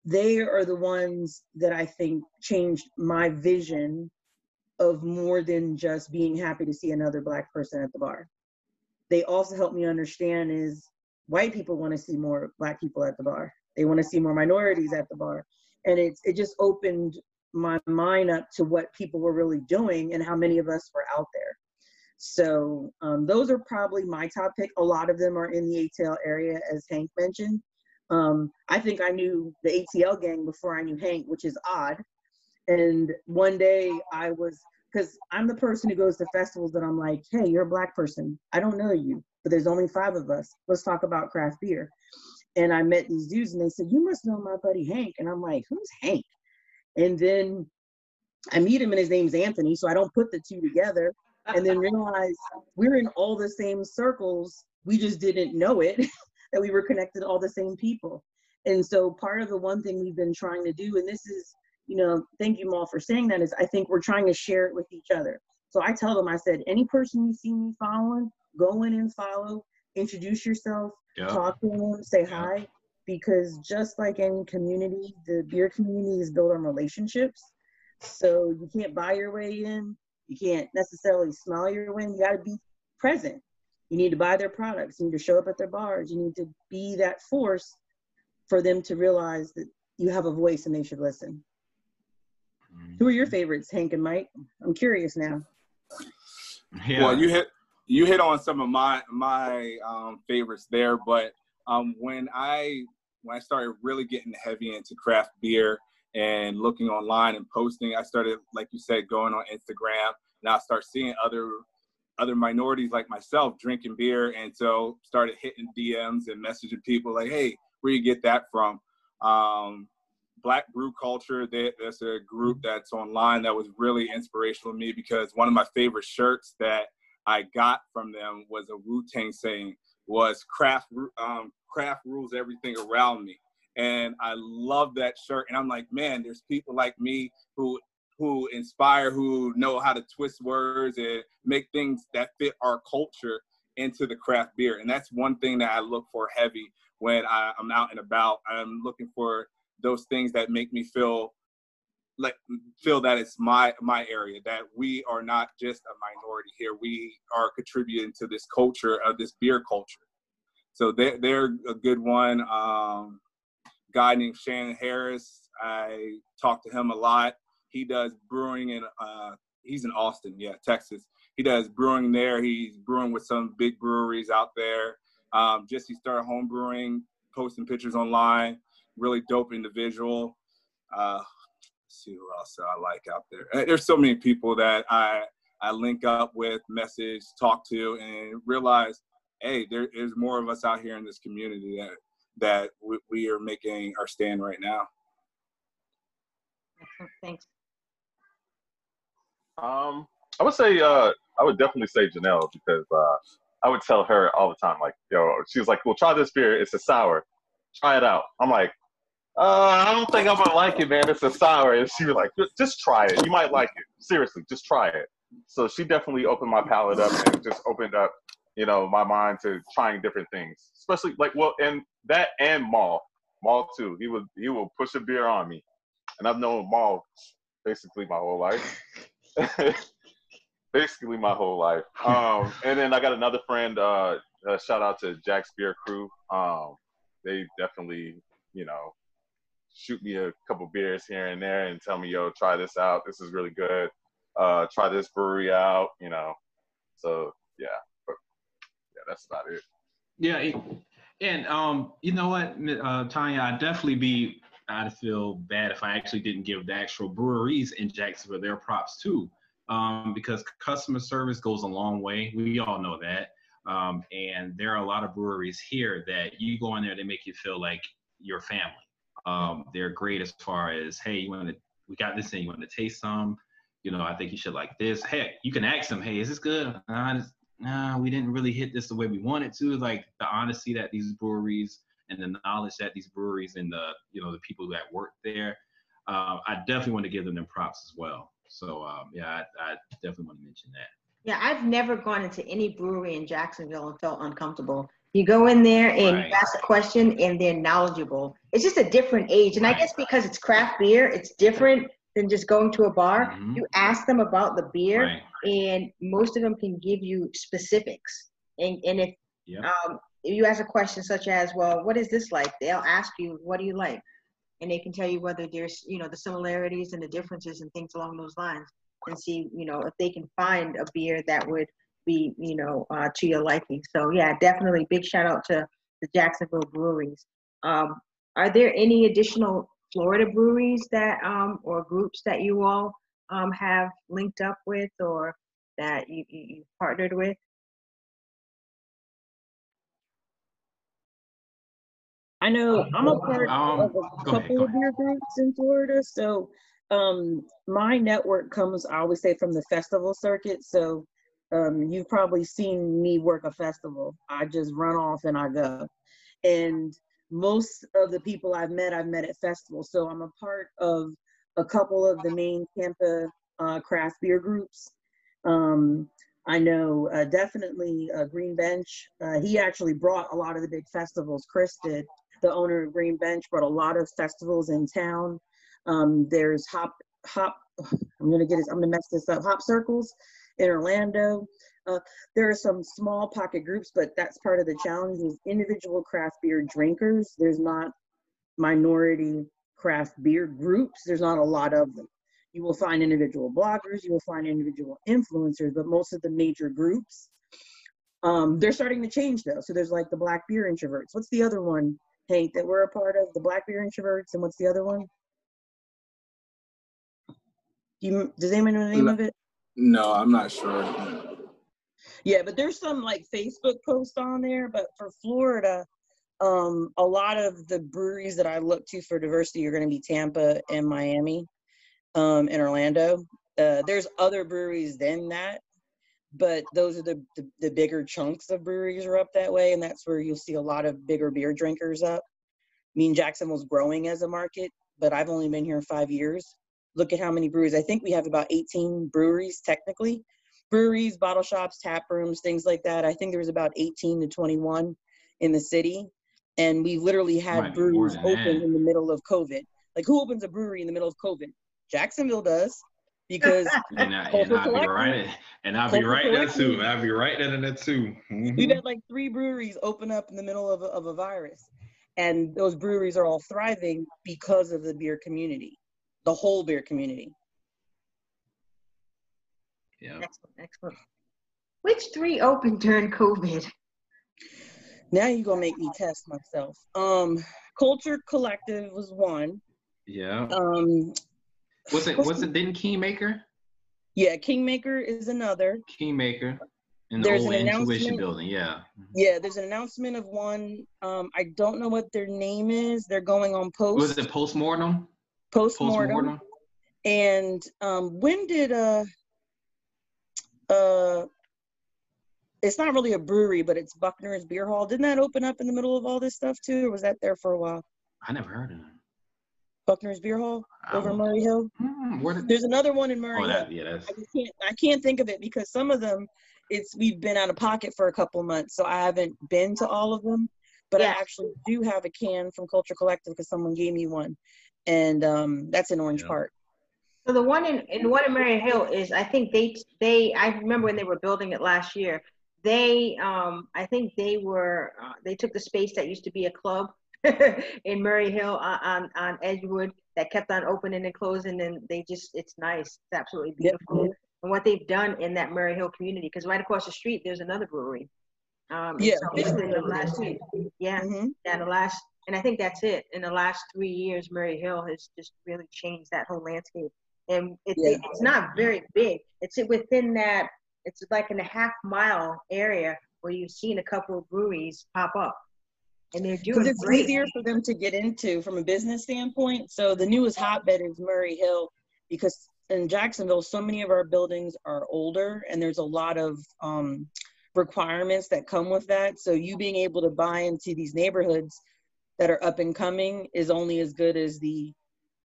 they are the ones that I think changed my vision of more than just being happy to see another black person at the bar. They also helped me understand is white people want to see more black people at the bar. They want to see more minorities at the bar. And it's it just opened my mind up to what people were really doing and how many of us were out there. So um, those are probably my top pick. A lot of them are in the ATL area, as Hank mentioned. Um, I think I knew the ATL gang before I knew Hank, which is odd. And one day I was, because I'm the person who goes to festivals and I'm like, hey, you're a black person. I don't know you, but there's only five of us. Let's talk about craft beer. And I met these dudes and they said, you must know my buddy Hank. And I'm like, who's Hank? And then I meet him and his name's Anthony. So I don't put the two together and then realize we're in all the same circles. We just didn't know it. that we were connected to all the same people. And so part of the one thing we've been trying to do, and this is, you know, thank you all for saying that, is I think we're trying to share it with each other. So I tell them, I said, any person you see me following, go in and follow, introduce yourself, talk to them, say hi, because just like any community, the beer community is built on relationships. So you can't buy your way in. You can't necessarily smell your way in. You got to be present. You need to buy their products. You need to show up at their bars. You need to be that force for them to realize that you have a voice and they should listen. Who are your mm-hmm. favorites, Hank and Mike? I'm curious now. Yeah. Well, you hit you hit on some of my my um, favorites there, but um, when I when I started really getting heavy into craft beer and looking online and posting, I started, like you said, going on Instagram, and I start seeing other other minorities like myself drinking beer, and so started hitting DMs and messaging people like, "Hey, where you get that from?" Um, Black Brew Culture, they, that's a group that's online that was really inspirational to me because one of my favorite shirts that I got from them was a Wu Tang saying was craft um, craft rules everything around me and I love that shirt. And I'm like, man, there's people like me who who inspire, who know how to twist words and make things that fit our culture into the craft beer. And that's one thing that I look for heavy when I, am out and about. I'm looking for those things that make me feel like feel that it's my my area that we are not just a minority here we are contributing to this culture of this beer culture so they're, they're a good one um guy named shannon harris i talk to him a lot he does brewing in uh, he's in Austin, yeah, Texas. He does brewing there. He's brewing with some big breweries out there. Um, just he started home brewing, posting pictures online. Really dope individual. Uh, see who else I like out there. Uh, there's so many people that I I link up with, message, talk to, and realize, hey, there is more of us out here in this community that that we, we are making our stand right now. Thanks. Um, I would say uh, I would definitely say Janelle because uh, I would tell her all the time, like, yo, she was like, well, try this beer. It's a sour. Try it out. I'm like, uh, I don't think I'm gonna like it, man. It's a sour. And she was like, just try it. You might like it. Seriously, just try it. So she definitely opened my palate up and just opened up, you know, my mind to trying different things. Especially like, well, and that and Maul, Maul too. He would he will push a beer on me, and I've known Maul basically my whole life. basically my whole life. Um, and then I got another friend. Uh, uh, shout out to Jack's Beer Crew. Um, they definitely, you know, shoot me a couple beers here and there and tell me, yo, try this out. This is really good. Uh, try this brewery out. You know, so yeah, yeah, that's about it. Yeah, and um, you know what, uh, Tanya, I'd definitely be I'd feel bad if I actually didn't give the actual breweries in Jacksonville their props too, um, because customer service goes a long way. We all know that. Um, and there are a lot of breweries here that you go in there, they make you feel like your family. Um, they're great as far as, hey, you want to, we got this thing, you want to taste some? You know, I think you should like this. Hey, you can ask them, hey, is this good? Nah, nah, we didn't really hit this the way we wanted to. Like the honesty that these breweries and the knowledge that these breweries and the you know the people that work there, uh, I definitely want to give them them props as well. So um, yeah, I, I definitely want to mention that. Yeah, I've never gone into any brewery in Jacksonville and felt uncomfortable. You go in there and right. you ask a question and they're knowledgeable. It's just a different age. And right. I guess because it's craft beer, it's different than just going to a bar. Mm-hmm. You ask them about the beer right. and most of them can give you specifics. And, and if, yep. um, if you ask a question such as, well, what is this like? They'll ask you, what do you like? And they can tell you whether there's, you know, the similarities and the differences and things along those lines and see, you know, if they can find a beer that would be, you know, uh, to your liking. So yeah, definitely big shout out to the Jacksonville breweries. Um, are there any additional Florida breweries that um, or groups that you all um, have linked up with or that you, you partnered with? I know I'm a part um, of a couple ahead, of beer groups in Florida. So um, my network comes, I always say, from the festival circuit. So um, you've probably seen me work a festival. I just run off and I go. And most of the people I've met, I've met at festivals. So I'm a part of a couple of the main Tampa uh, craft beer groups. Um, I know uh, definitely uh, Green Bench. Uh, he actually brought a lot of the big festivals. Chris did, the owner of Green Bench, brought a lot of festivals in town. Um, there's Hop Hop. I'm gonna get this. I'm gonna mess this up. Hop circles in Orlando. Uh, there are some small pocket groups, but that's part of the challenge is individual craft beer drinkers. There's not minority craft beer groups. There's not a lot of them. You will find individual bloggers, you will find individual influencers, but most of the major groups, um, they're starting to change though. So there's like the Black Beer Introverts. What's the other one, Hank, that we're a part of? The Black Beer Introverts, and what's the other one? Do you, does anyone know the name no, of it? No, I'm not sure. Yeah, but there's some like Facebook posts on there. But for Florida, um, a lot of the breweries that I look to for diversity are going to be Tampa and Miami, um, and Orlando. Uh, there's other breweries than that, but those are the, the, the bigger chunks of breweries are up that way, and that's where you'll see a lot of bigger beer drinkers up. I mean, Jacksonville's growing as a market, but I've only been here five years, look at how many breweries. I think we have about 18 breweries technically. Breweries, bottle shops, tap rooms, things like that. I think there was about 18 to 21 in the city. And we literally had Might breweries open that. in the middle of COVID. Like who opens a brewery in the middle of COVID? Jacksonville does. Because and, I, and I'll be right and I'll be right there too. I'll be right there in that too. Mm-hmm. We've had like three breweries open up in the middle of a, of a virus. And those breweries are all thriving because of the beer community the whole beer community. Yeah. Excellent, excellent. Which three opened during COVID? Now you're gonna make me test myself. Um, Culture Collective was one. Yeah. Um, was it? Was it? Didn't Kingmaker? Yeah, Kingmaker is another. Kingmaker. In the there's old an Intuition building, yeah. Yeah, there's an announcement of one. Um, I don't know what their name is. They're going on post. Was it postmortem? postmortem. And um, when did uh uh it's not really a brewery, but it's Buckner's Beer Hall. Didn't that open up in the middle of all this stuff too, or was that there for a while? I never heard of it. Buckner's Beer Hall over Murray Hill. Mm, There's another one in Murray oh, that, Yeah, that's... I can't I can't think of it because some of them it's we've been out of pocket for a couple months, so I haven't been to all of them. But yeah. I actually do have a can from Culture Collective because someone gave me one, and um, that's in Orange yeah. Park. So the one in, in one in Murray Hill is I think they they I remember when they were building it last year. They um I think they were uh, they took the space that used to be a club in Murray Hill on, on, on Edgewood that kept on opening and closing and they just it's nice it's absolutely beautiful yep. and what they've done in that Murray Hill community because right across the street there's another brewery um, yeah, the last, yeah, mm-hmm. yeah, the last and I think that's it. In the last three years, Murray Hill has just really changed that whole landscape. And it, yeah. it's not very big. It's within that, it's like in a half mile area where you've seen a couple of breweries pop up. And they're doing it's great. easier for them to get into from a business standpoint. So the newest hotbed is Murray Hill because in Jacksonville, so many of our buildings are older and there's a lot of um, requirements that come with that. So you being able to buy into these neighborhoods that are up and coming is only as good as the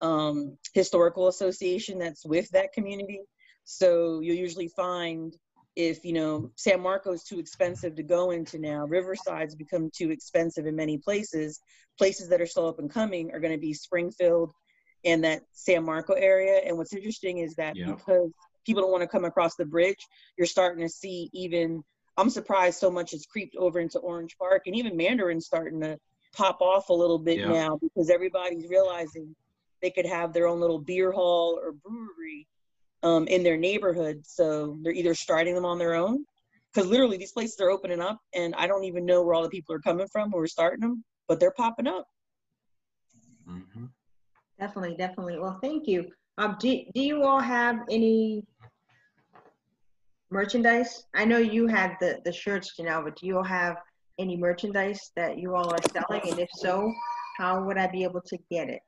um, historical association that's with that community. So you'll usually find if you know San Marco's too expensive to go into now, Riverside's become too expensive in many places. Places that are still up and coming are going to be Springfield and that San Marco area. And what's interesting is that yeah. because people don't want to come across the bridge, you're starting to see even. I'm surprised so much has creeped over into Orange Park, and even Mandarin's starting to pop off a little bit yeah. now because everybody's realizing they could have their own little beer hall or brewery um, in their neighborhood. So they're either starting them on their own, because literally these places are opening up, and I don't even know where all the people are coming from who are starting them, but they're popping up. Mm-hmm. Definitely, definitely. Well, thank you. Um, do, do you all have any merchandise? I know you have the, the shirts, Janelle, but do you all have any merchandise that you all are selling? And if so, how would I be able to get it?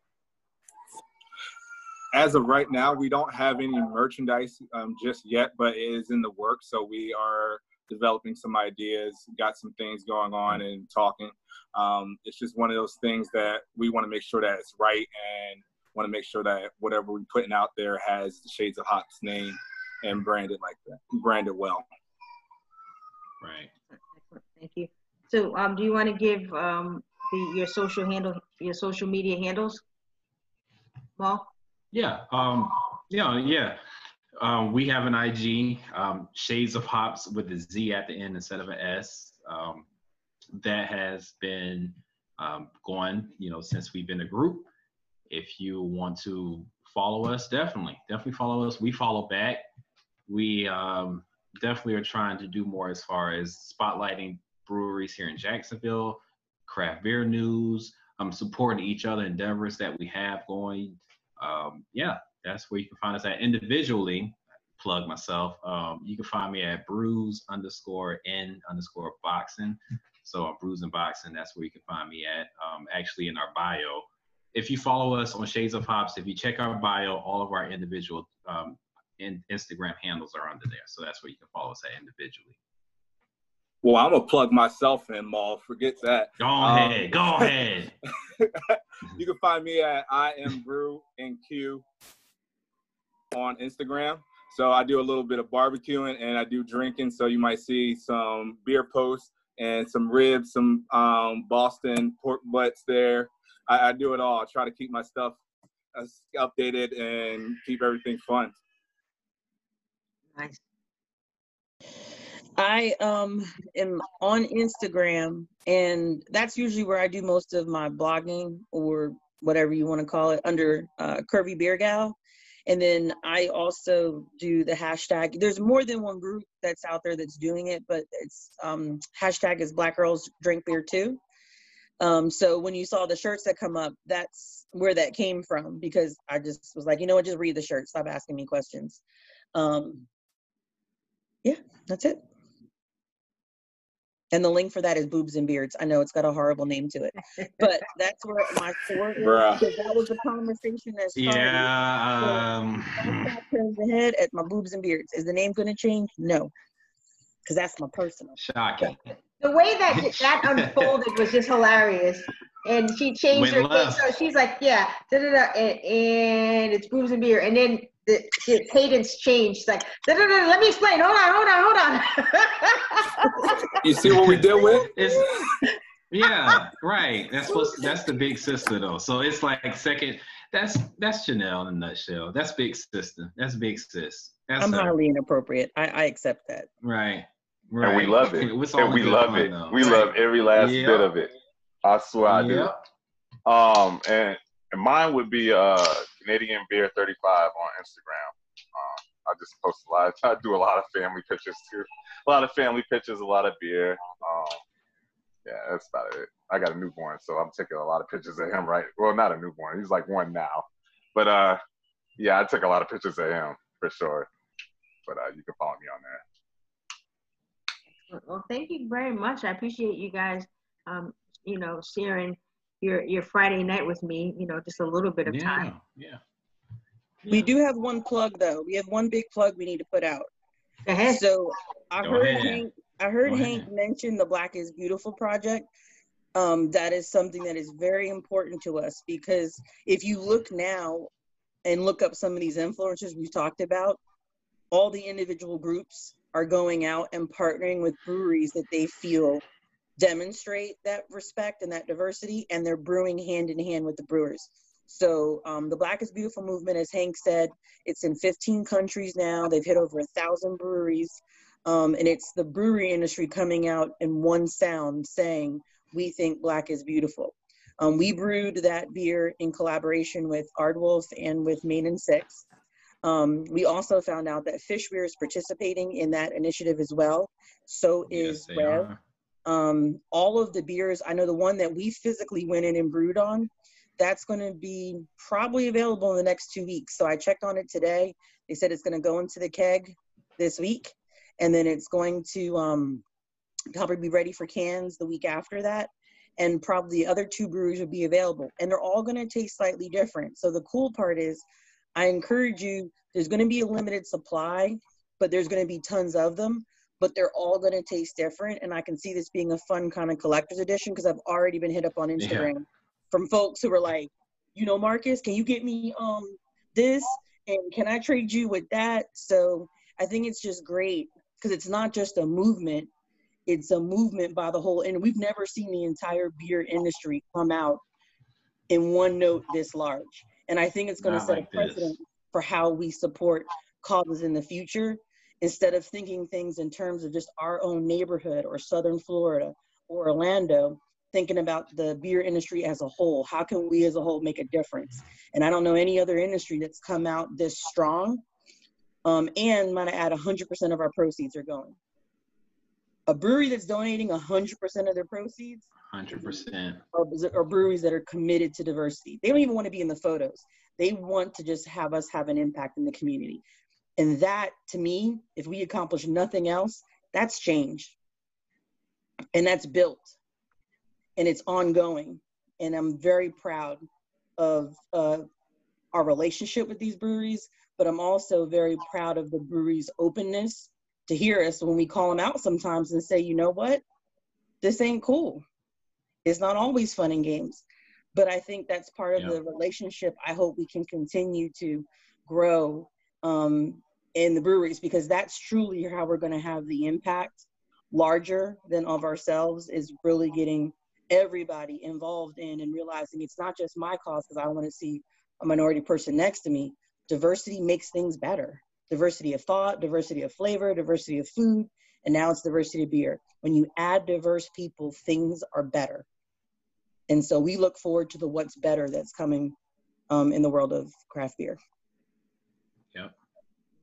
As of right now, we don't have any merchandise um, just yet, but it is in the works. So we are developing some ideas, got some things going on and talking. Um, it's just one of those things that we want to make sure that it's right and want to make sure that whatever we're putting out there has the Shades of Hops name and branded like that, branded well. Right. Thank you. So, um, do you want to give um, the your social handle, your social media handles, Well. Yeah. Um, yeah. Yeah. Um, we have an IG, um, Shades of Hops with a Z at the end instead of an S. Um, that has been um, going, you know, since we've been a group. If you want to follow us, definitely, definitely follow us. We follow back. We um, definitely are trying to do more as far as spotlighting breweries here in Jacksonville, craft beer news, um, supporting each other endeavors that we have going um, yeah, that's where you can find us at individually. Plug myself. Um, you can find me at brews underscore N underscore Boxing. So I'm Brews and Boxing. That's where you can find me at. Um, actually, in our bio. If you follow us on Shades of Hops, if you check our bio, all of our individual um, in Instagram handles are under there. So that's where you can follow us at individually. Well, I'm gonna plug myself in, Maul. Forget that. Go ahead. Um, go ahead. you can find me at I am Brew and Q on Instagram. So I do a little bit of barbecuing and I do drinking. So you might see some beer posts and some ribs, some um, Boston pork butts there. I, I do it all. I try to keep my stuff updated and keep everything fun. Nice. I um am on Instagram and that's usually where I do most of my blogging or whatever you want to call it under uh, Curvy Beer Gal. And then I also do the hashtag. There's more than one group that's out there that's doing it, but it's um, hashtag is Black Girls Drink Beer too. Um, so when you saw the shirts that come up, that's where that came from because I just was like, you know what, just read the shirt. Stop asking me questions. Um, yeah, that's it. And the link for that is boobs and beards. I know it's got a horrible name to it, but that's where my store is because that was the conversation that started. Yeah. Um, turns ahead at my boobs and beards. Is the name going to change? No, because that's my personal. Shocking. The way that that unfolded was just hilarious. And she changed Went her thing, so she's like, yeah, da, da, da, and, and it's boobs and beer. And then the, the cadence changed. like, no, no, no, let me explain. Hold on, hold on, hold on. you see what we deal with? It's, yeah, right. That's what. That's the big sister though. So it's like second. That's that's Janelle in a nutshell. That's big sister. That's big sis. That's I'm her. highly inappropriate. I, I accept that. Right. Right. And we love it. and we love it. Though. We right. love every last yep. bit of it. I swear I do. Um, and, and mine would be uh Canadian Beer 35 on Instagram. Um, I just post a lot. I do a lot of family pictures too. A lot of family pictures, a lot of beer. Um, yeah, that's about it. I got a newborn, so I'm taking a lot of pictures of him. Right? Well, not a newborn. He's like one now, but uh, yeah, I took a lot of pictures of him for sure. But uh, you can follow me on there. Well, thank you very much. I appreciate you guys, um, you know, sharing your your Friday night with me, you know, just a little bit of yeah, time. Yeah. We do have one plug though. We have one big plug we need to put out. Go ahead. So I Go heard ahead. Hank I heard Hank mention the Black is Beautiful project. Um, that is something that is very important to us because if you look now and look up some of these influencers we've talked about, all the individual groups are going out and partnering with breweries that they feel demonstrate that respect and that diversity, and they're brewing hand in hand with the brewers. So um, the Black is Beautiful movement, as Hank said, it's in 15 countries now. They've hit over a thousand breweries, um, and it's the brewery industry coming out in one sound saying, "We think Black is beautiful." Um, we brewed that beer in collaboration with Aardwolf and with Main and Six. Um, we also found out that Fish Beer is participating in that initiative as well. So is Yes, Rev. are. Um, all of the beers, I know the one that we physically went in and brewed on, that's going to be probably available in the next two weeks. So I checked on it today. They said it's going to go into the keg this week, and then it's going to um, probably be ready for cans the week after that. And probably the other two breweries will be available, and they're all going to taste slightly different. So the cool part is, I encourage you. There's going to be a limited supply, but there's going to be tons of them but they're all going to taste different. And I can see this being a fun kind of collector's edition because I've already been hit up on Yeah. Instagram from folks who were like, you know, Marcus, can you get me um this and can I trade you with that? So I think it's just great because it's not just a movement; it's a movement by the whole. And we've never seen the entire beer industry come out in one note this large. And I think it's going to set like a this. precedent for how we support causes in the future instead of thinking things in terms of just our own neighborhood or southern Florida or Orlando, thinking about the beer industry as a whole. How can we as a whole make a difference? And I don't know any other industry that's come out this strong. Um, and might I add, 100% of our proceeds are going. A brewery that's donating 100% of their proceeds Hundred percent. are, are breweries that are committed to diversity. They don't even want to be in the photos. They want to just have us have an impact in the community. And that, to me, if we accomplish nothing else, that's change. And that's built. And it's ongoing. And I'm very proud of uh, our relationship with these breweries, but I'm also very proud of the breweries' openness to hear us when we call them out sometimes and say, you know what? This ain't cool. It's not always fun and games. But I think that's part of Yeah. the relationship I hope we can continue to grow um, in the breweries because that's truly how we're going to have the impact larger than of ourselves is really getting everybody involved in and realizing it's not just my cause because I want to see a minority person next to me. Diversity makes things better. Diversity of thought, diversity of flavor, diversity of food, and now it's diversity of beer. When you add diverse people, things are better. And so we look forward to the what's better that's coming um, in the world of craft beer. Yep.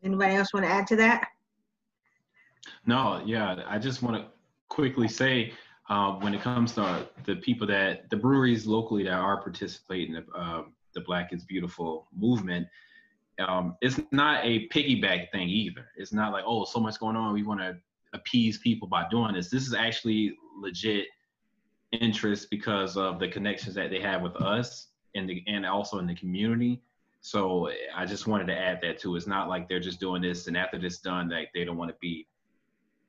Anybody else want to add to that? No, yeah, I just want to quickly say uh, when it comes to the people that the breweries locally that are participating in the, um the Black is Beautiful movement, um, it's not a piggyback thing either. It's not like oh, so much going on, we want to appease people by doing this. This is actually legit interest because of the connections that they have with us and the and also in the community. So eh, I just wanted to add that too. It's not like they're just doing this and after this done, like they don't want to be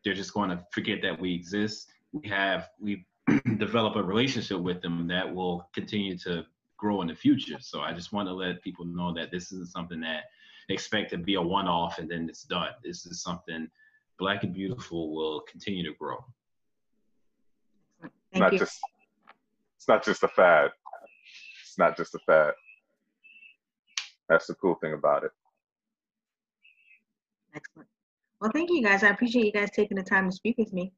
they're just going to forget that we exist. We have we develop a relationship with them that will continue to grow in the future. So I just want to let people know that this isn't something that expect to be a one-off and then it's done. This is something Black and Beautiful will continue to grow. Thank not you. just it's not just a fad. It's not just a fad. That's the cool thing about it. Excellent. Well, thank you guys. I appreciate you guys taking the time to speak with me.